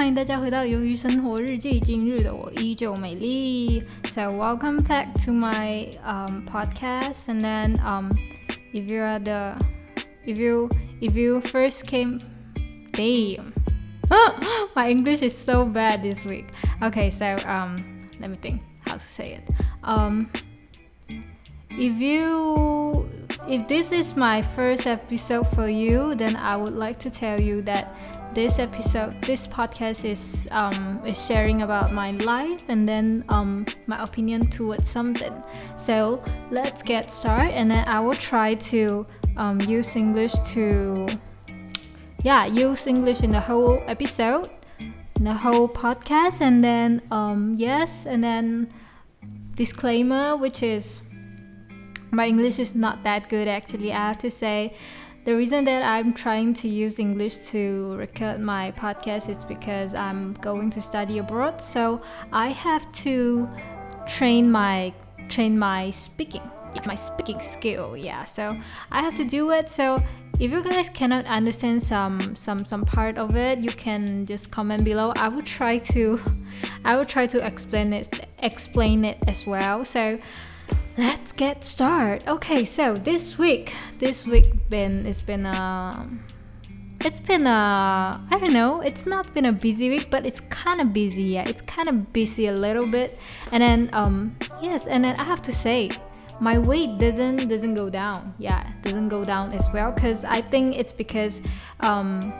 Hello，欢迎大家回到《鱿鱼生活日记》。今日的我依旧美丽。So welcome back to my um, podcast. And then um, if you are the if you if you first came, damn, my English is so bad this week. Okay, so um, let me think how to say it. Um, if you if this is my first episode for you, then I would like to tell you that this episode, this podcast is um, is sharing about my life and then um, my opinion towards something. So let's get started, and then I will try to um, use English to, yeah, use English in the whole episode, in the whole podcast, and then um, yes, and then disclaimer, which is my English is not that good actually. I have to say the reason that I'm trying to use English to record my podcast is because I'm going to study abroad. So I have to train my train my speaking, my speaking skill. Yeah, so I have to do it. So if you guys cannot understand some some some part of it, you can just comment below. I will try to I will try to explain it explain it as well. So let's get started okay so this week this week been it's been a it's been a i don't know. It's not been a busy week but it's kind of busy yeah. It's kind of busy a little bit. And then um yes and then i have to say my weight doesn't doesn't go down yeah. Doesn't go down as well because i think it's because um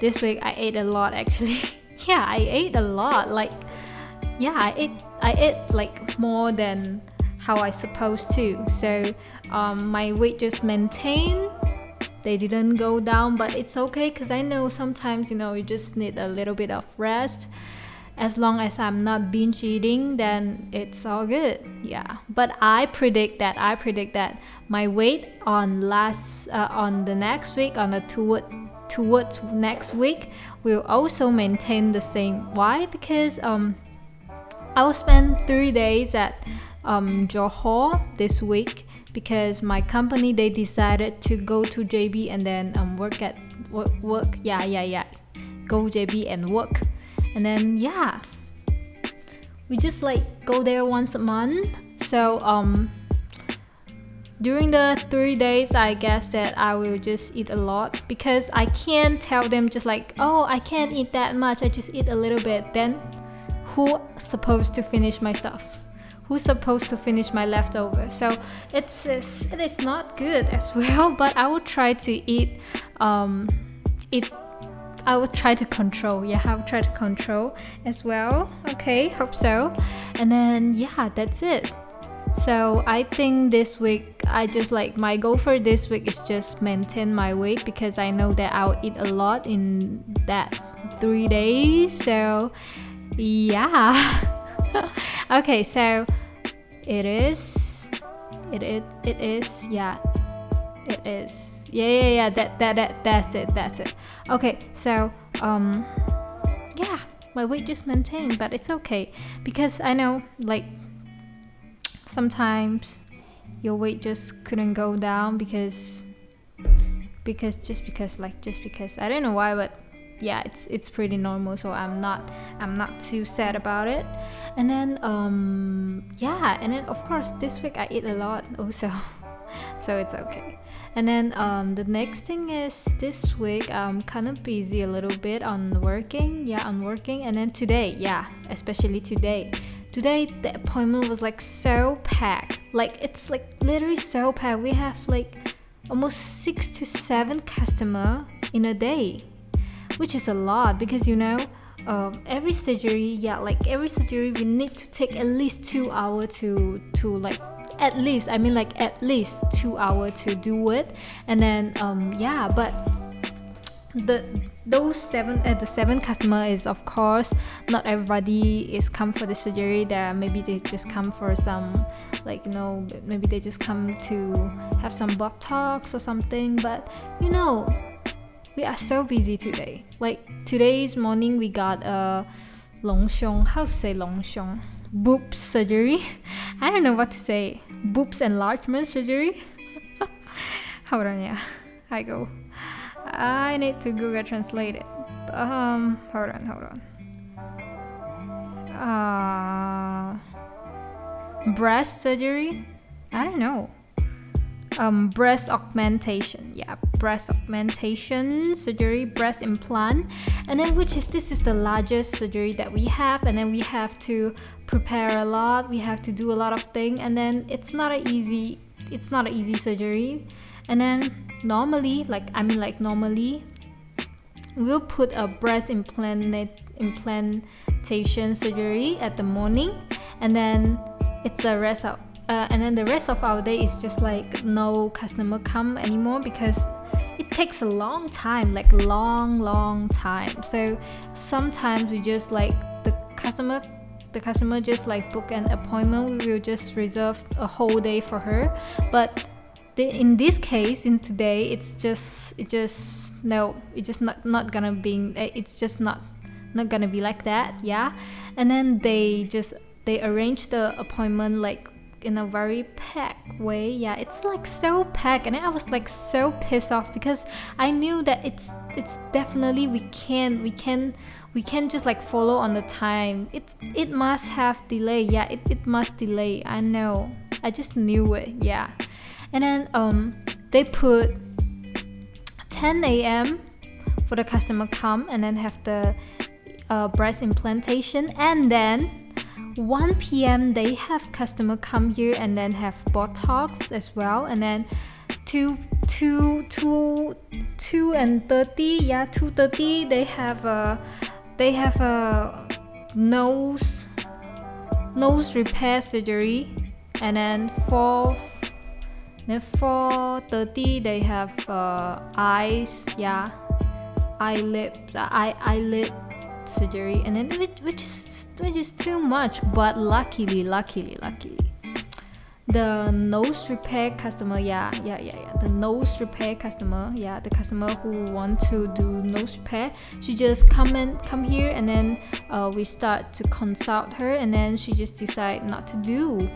this week i ate a lot actually. Yeah i ate a lot. Like yeah i ate i ate like more than how I supposed to. So um, my weight just maintained. They didn't go down, but it's okay because I know sometimes you know you just need a little bit of rest. As long as I'm not binge eating, then it's all good. Yeah. But I predict that I predict that my weight on last uh, on the next week on the toward towards next week will also maintain the same. Why? Because um, I will spend three days at um, Johor this week because my company they decided to go to JB and then um, work at work, work yeah yeah yeah go JB and work. And then yeah. We just like go there once a month. So um during the three days i guess that i will just eat a lot because i can't tell them just like oh i can't eat that much. I just eat a little bit. Then who supposed to finish my stuff who's supposed to finish my leftover so it's, it is not good as well but i will try to eat um eat I will try to control. Yeah, I will try to control as well. Okay, hope so. And then yeah, that's it. So I think this week I just like my goal for this week is just maintain my weight because I know that I'll eat a lot in that three days. So yeah. okay, so it is. It it it is. Yeah. It is. Yeah yeah yeah. That that that that's it. That's it. Okay so um yeah. My weight just maintained but it's okay. Because i know like sometimes your weight just couldn't go down because because just because like just because. I don't know why but yeah it's it's pretty normal so i'm not i'm not too sad about it. And then um yeah and then of course this week i eat a lot also so it's okay. And then um, the next thing is this week i'm kind of busy a little bit on working yeah on working. And then today yeah especially today. Today the appointment was like so packed. Like it's like literally so packed. We have like almost six to seven customer in a day which is a lot because you know um, every surgery yeah like every surgery we need to take at least two hour to to like at least i mean like at least two hour to do it. And then um yeah but the those seven uh, the seven customer is of course not everybody is come for the surgery. There maybe they just come for some like you know maybe they just come to have some botox or something but you know we are so busy today. Like today's morning, we got a longxiong. How to say longxiong? Boobs surgery. I don't know what to say. Boobs enlargement surgery. Hold on, yeah. I go. I need to Google Translate it. Um, hold on, hold on. Uh, breast surgery? I don't know. Um, breast augmentation, yeah, breast augmentation surgery, breast implant, and then which is this is the largest surgery that we have, and then we have to prepare a lot, we have to do a lot of things, and then it's not a easy, it's not an easy surgery, and then normally, like I mean, like normally, we'll put a breast implant implantation surgery at the morning, and then it's the rest of uh, and then the rest of our day is just like no customer come anymore because it takes a long time like long long time. So sometimes we just like the customer the customer just like book an appointment we will just reserve a whole day for her. But the, in this case in today it's just it just no it's just not not gonna be eh, it's just not not gonna be like that yeah? And then they just they arrange the appointment like in a very packed way. Yeah, it's like so packed, and I was like so pissed off because I knew that it's it's definitely we can we can we can just like follow on the time. It it must have delay. Yeah, it, it must delay. I know. I just knew it. Yeah, and then um they put 10 a.m. for the customer come and then have the uh, breast implantation and then 1 p.m. they have customer come here and then have Botox as well and then 2 2 2 2 and 30 yeah 2:30 they have a they have a nose nose repair surgery and then 4 then 4:30 they have uh, eyes yeah eyelid eye eyelid surgery and then which, which is which is too much but luckily luckily luckily. The nose repair customer yeah yeah yeah yeah. The nose repair customer yeah the customer who want to do nose repair she just come and come here and then uh, we start to consult her and then she just decide not to do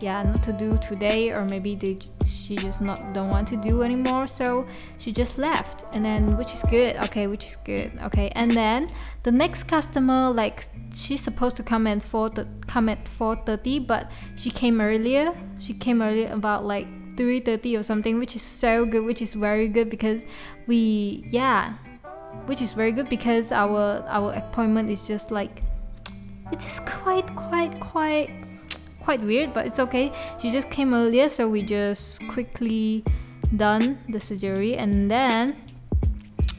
yeah not to do today or maybe they she just not don't want to do anymore so she just left. And then which is good okay which is good okay. And then the next customer like she's supposed to come at 4 come at 4:30 but she came earlier. She came earlier about like 3:30 or something which is so good which is very good because we yeah which is very good because our our appointment is just like it's just quite quite quite quite weird, but it's okay. She just came earlier, so we just quickly done the surgery, and then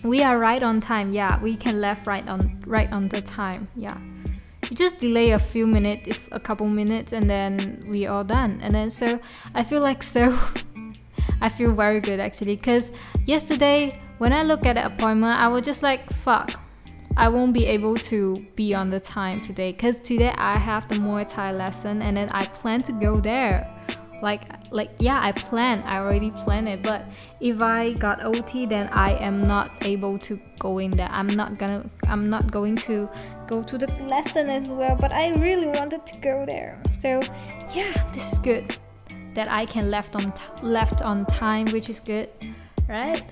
we are right on time. Yeah, we can left right on right on the time. Yeah, we just delay a few minutes, if a couple minutes, and then we all done. And then so I feel like so. I feel very good actually, cause yesterday when I look at the appointment, I was just like, fuck I won't be able to be on the time today because today I have the Muay Thai lesson and then I plan to go there. Like like yeah, I plan. I already planned it. But if I got OT, then I am not able to go in there. I'm not gonna. I'm not going to go to the lesson as well. But I really wanted to go there. So yeah, this is good. That I can left on left on time, which is good, right?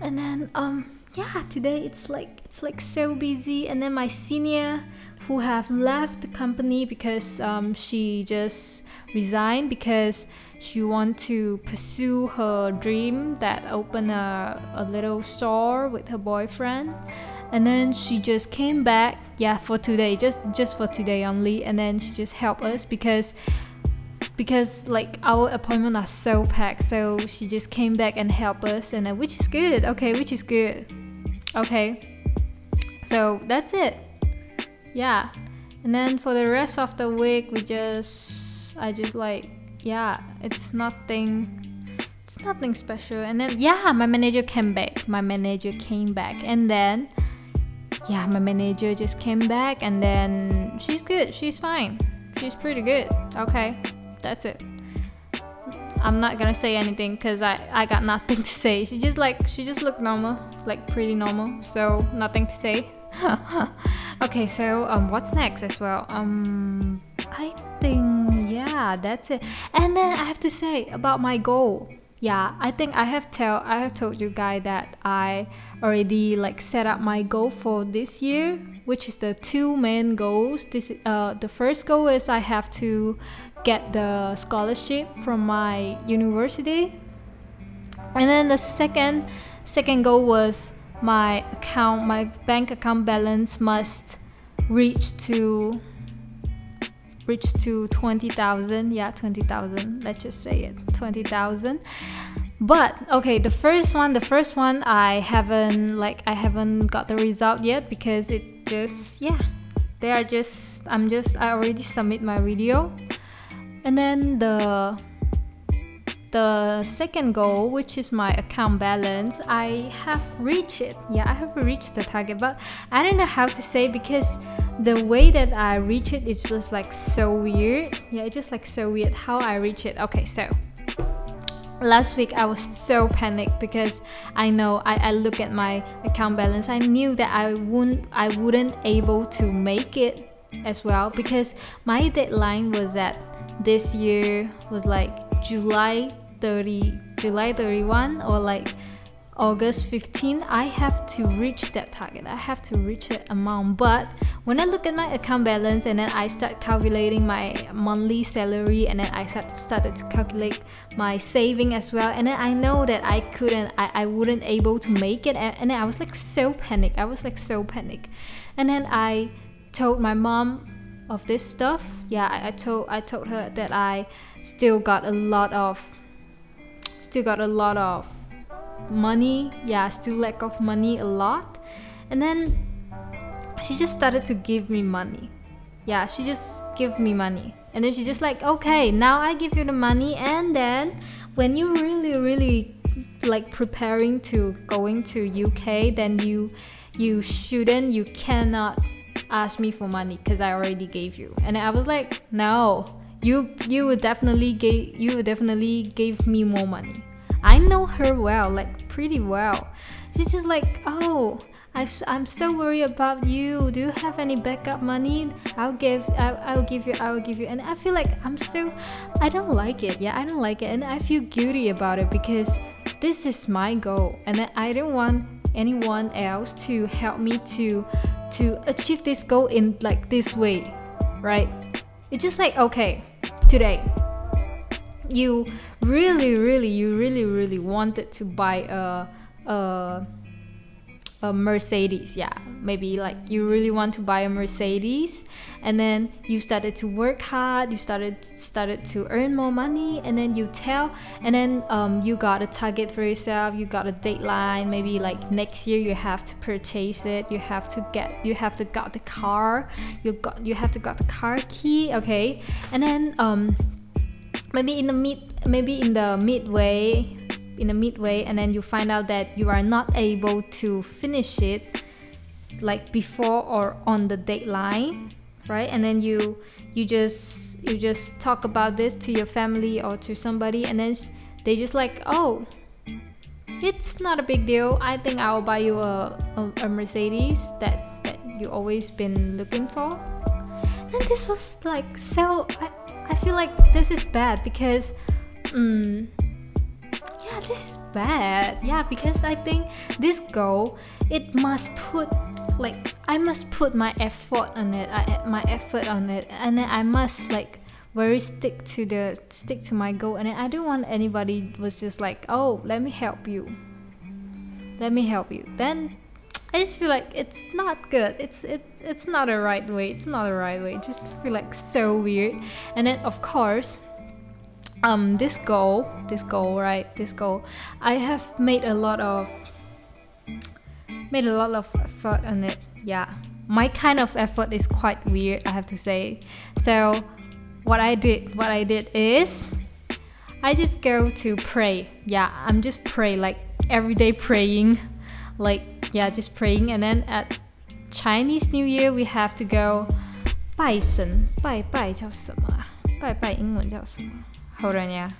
And then um yeah, today it's like it's like so busy. And then my senior who have left the company because um, she just resigned because she want to pursue her dream that open a, a little store with her boyfriend. And then she just came back yeah for today just just for today only. And then she just helped us because because like our appointment are so packed. So she just came back and helped us and uh, which is good. Okay which is good. Okay, so that's it. Yeah, and then for the rest of the week, we just I just like yeah, it's nothing. It's nothing special. And then yeah, my manager came back. My manager came back, and then yeah, my manager just came back, and then she's good. She's fine. She's pretty good. Okay, that's it. I'm not gonna say anything because I, I got nothing to say. She just like she just looked normal, like pretty normal. So nothing to say. okay, so um, what's next as well? Um, I think yeah, that's it. And then I have to say about my goal. yeah i think i have tell i have told you guys that i already like set up my goal for this year which is the two main goals this uh the first goal is i have to get the scholarship from my university and then the second second goal was my account my bank account balance must reach to reach to 20,000 yeah 20,000 let's just say it 20,000 but okay the first one the first one I haven't like I haven't got the result yet because it just yeah they are just I'm just I already submit my video. And then the the second goal which is my account balance i have reached it. Yeah i have reached the target but i don't know how to say because the way that i reach it is just like so weird. Yeah it's just like so weird how i reach it. Okay so last week i was so panicked because i know I, I look at my account balance. I knew that i wouldn't i wouldn't able to make it as well because my deadline was that this year was like July 30 July 31 or like August 15 I have to reach that target. I have to reach that amount. But when I look at my account balance and then I start calculating my monthly salary and then I start, started to calculate my saving as well and then I know that I couldn't I, I wouldn't able to make it and, and then I was like so panic. I was like so panic. And then I told my mom of this stuff. Yeah I, I told I told her that I still got a lot of still got a lot of money. Yeah still lack of money a lot. And then she just started to give me money. Yeah she just give me money. And then she's just like okay now i give you the money. And then when you really really like preparing to going to uk then you you shouldn't you cannot ask me for money because i already gave you. And i was like no you you would definitely gave you would definitely gave me more money. I know her well, like pretty well. She's just like, oh, i am so worried about you. Do you have any backup money? I'll give, I'll, I'll give you, I will give you. And I feel like I'm so, I don't like it. Yeah, I don't like it, and I feel guilty about it because this is my goal, and I don't want anyone else to help me to to achieve this goal in like this way, right? It's just like okay, today. You really really you really really wanted to buy a a, a mercedes yeah. Maybe like you really want to buy a mercedes and then you started to work hard you started started to earn more money and then you tell and then um, you got a target for yourself you got a deadline maybe like next year you have to purchase it you have to get you have to got the car you got you have to got the car key okay? And then um, maybe in the mid maybe in the midway in the midway and then you find out that you are not able to finish it like before or on the deadline right? And then you you just you just talk about this to your family or to somebody and then they just like oh it's not a big deal. I think i'll buy you a, a, a mercedes that that you always been looking for. And this was like so I, I feel like this is bad because um, yeah this is bad yeah because I think this goal it must put like I must put my effort on it I, my effort on it and then I must like very stick to the stick to my goal and I don't want anybody was just like oh let me help you let me help you then I just feel like it's not good. It's it, it's not a right way. It's not a right way. Just feel like so weird. And then of course, um, this goal, this goal, right? This goal, I have made a lot of made a lot of effort on it. Yeah, my kind of effort is quite weird. I have to say. So, what I did, what I did is, I just go to pray. Yeah, I'm just pray like every day praying, like yeah, just praying. And then at Chinese New Year, we have to go 拜神，拜拜叫什么啊？拜拜英文叫什么 ？Hold on, yeah.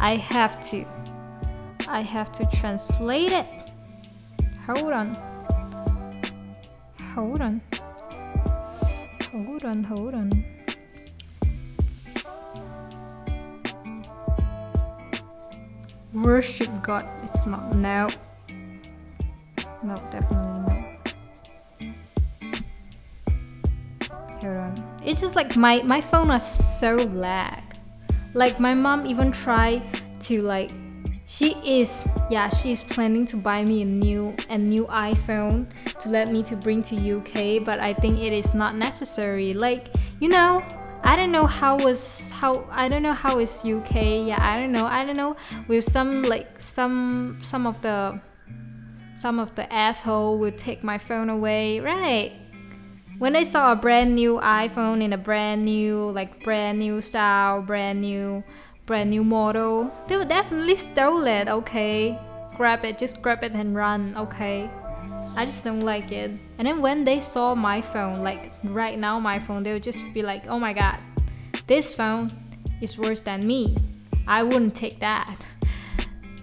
I have to. I have to translate it. Hold on. Hold on. Hold on, hold on. worship God. It's not. No. No, definitely no. Hold on. It's just like my my phone was so lag. Like my mom even tried to like she is yeah she's planning to buy me a new a new iphone to let me to bring to uk but i think it is not necessary. Like you know i don't know how was how i don't know how is uk yeah i don't know i don't know with some like some some of the some of the asshole will take my phone away right when I saw a brand new iPhone in a brand new, like brand new style, brand new brand new model, they would definitely steal it, okay? Grab it, just grab it and run, okay? I just don't like it. And then when they saw my phone, like right now my phone, they would just be like, oh my god, this phone is worse than me. I wouldn't take that.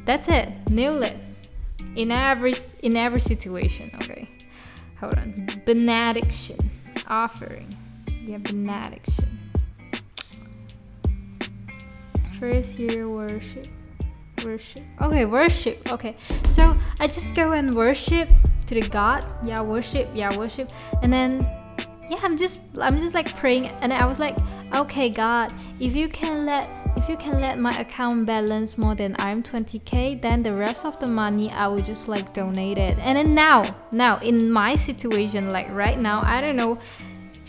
That's it. Nail it. In every in every situation, okay? Hold on. Benediction. Offering. Yeah, benediction first year worship. Worship. Okay worship. Okay. So i just go and worship to the god. Yeah worship. Yeah worship. And then yeah i'm just i'm just like praying. And i was like okay god if you can let if you can let my account balance more than i'm 20k then the rest of the money i will just like donate it and then now now in my situation like right now i don't know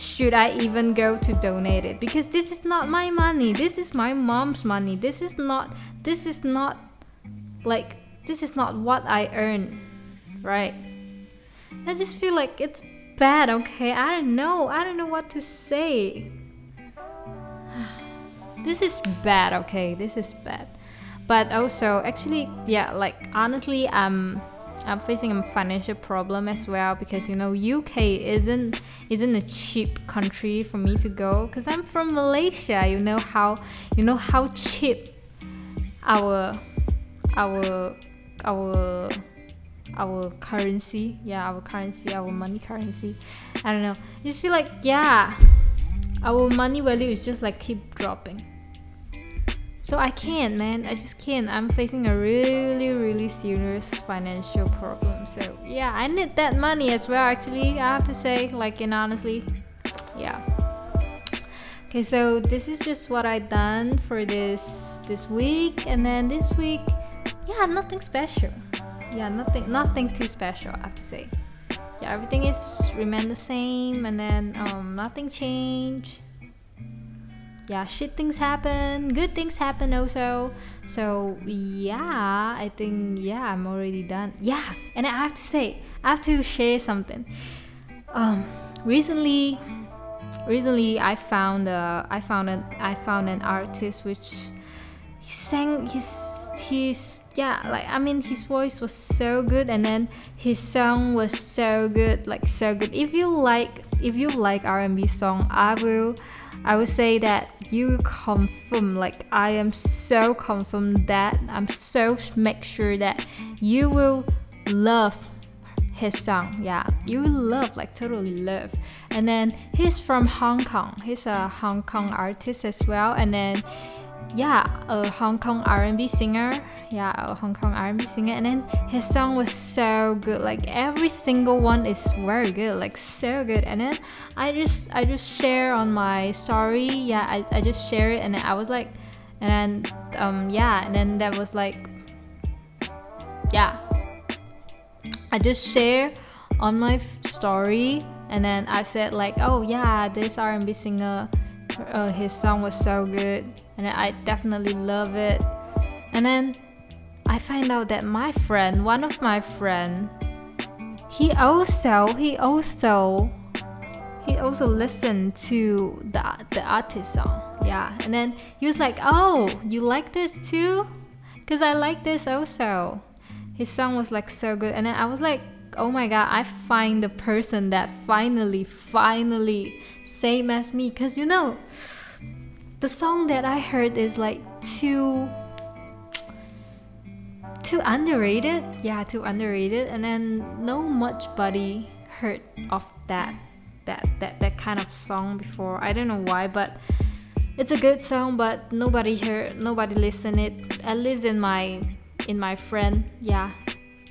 should I even go to donate it? Because this is not my money. This is my mom's money. This is not this is not like this is not what I earn. Right? I just feel like it's bad, okay? I don't know. I don't know what to say. This is bad, okay? This is bad. But also actually yeah, like honestly I'm I'm facing a financial problem as well because you know UK isn't isn't a cheap country for me to go because I'm from Malaysia. You know how you know how cheap our our our our currency yeah our currency our money currency i don't know I just feel like yeah our money value is just like keep dropping so I can't, man. I just can't. I'm facing a really, really serious financial problem. So yeah, I need that money as well. Actually, I have to say, like, and honestly, yeah. Okay, so this is just what I done for this this week, and then this week, yeah, nothing special. Yeah, nothing, nothing too special. I have to say. Yeah, everything is remain the same, and then um, nothing changed yeah, shit things happen, good things happen also. So yeah, I think yeah, I'm already done. Yeah, and I have to say, I have to share something. Um, recently, recently I found a, I found an, I found an artist which he sang his his yeah like I mean his voice was so good and then his song was so good like so good. If you like if you like R&B song, I will I would say that you confirm, like I am so confirm that I'm so make sure that you will love his song. Yeah, you will love, like totally love. And then he's from Hong Kong. He's a Hong Kong artist as well. And then yeah, a Hong Kong R&B singer. Yeah, a Hong Kong R&B singer. And then his song was so good. Like every single one is very good. Like so good. And then I just I just share on my story. Yeah, I, I just share it and I was like and then um yeah, and then that was like yeah. I just share on my story and then I said like, "Oh yeah, this R&B singer uh, his song was so good and I definitely love it. And then I find out that my friend, one of my friend, he also he also he also listened to the the artist song. Yeah, and then he was like, "Oh, you like this too?" Cause I like this also. His song was like so good, and then I was like, oh my god, I find the person that finally, finally same as me. Cause you know, the song that I heard is like too too underrated. Yeah, too underrated. And then no much buddy heard of that that that that kind of song before. I don't know why, but it's a good song, but nobody heard, nobody listened it. At least in my in my friend yeah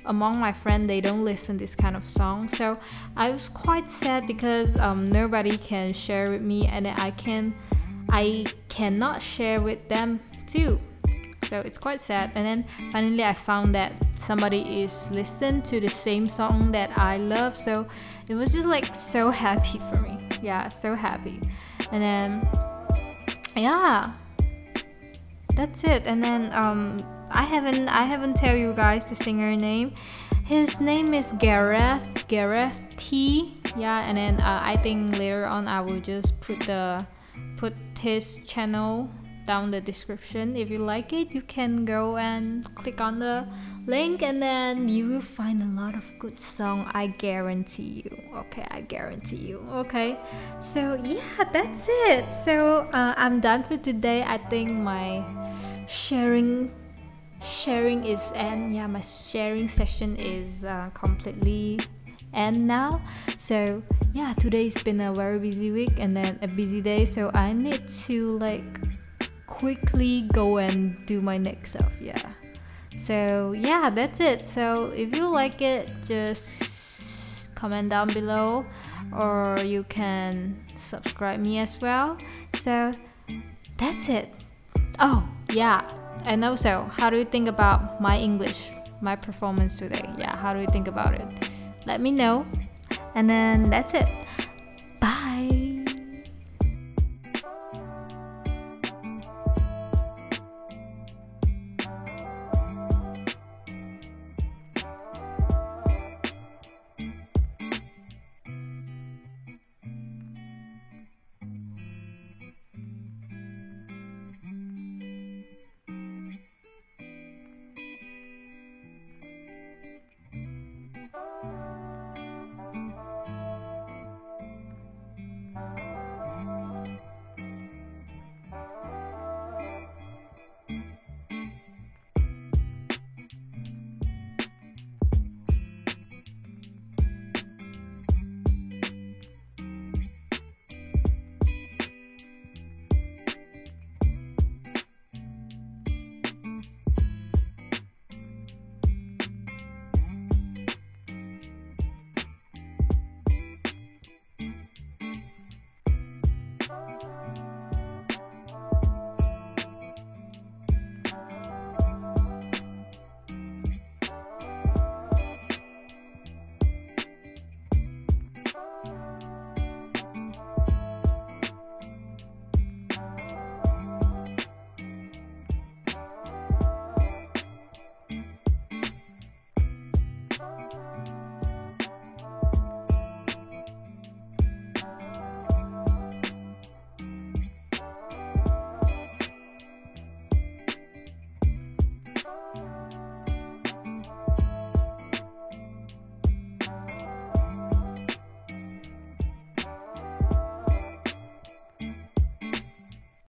among my friend they don't listen this kind of song. So i was quite sad because um, nobody can share with me and i can i cannot share with them too. So it's quite sad. And then finally i found that somebody is listen to the same song that i love. So it was just like so happy for me. Yeah so happy. And then yeah that's it and then um I haven't I haven't tell you guys the singer name. His name is Gareth Gareth T. Yeah, and then uh, I think later on I will just put the put his channel down the description. If you like it, you can go and click on the link and then you will find a lot of good song i guarantee you. Okay i guarantee you. Okay. So yeah that's it. So uh, i'm done for today. I think my sharing sharing is end. Yeah my sharing session is uh, completely end now. So yeah today's been a very busy week and then a busy day. So i need to like quickly go and do my next stuff yeah so yeah that's it so if you like it just comment down below or you can subscribe me as well so that's it oh yeah and also, how do you think about my English, my performance today? Yeah, how do you think about it? Let me know. And then that's it.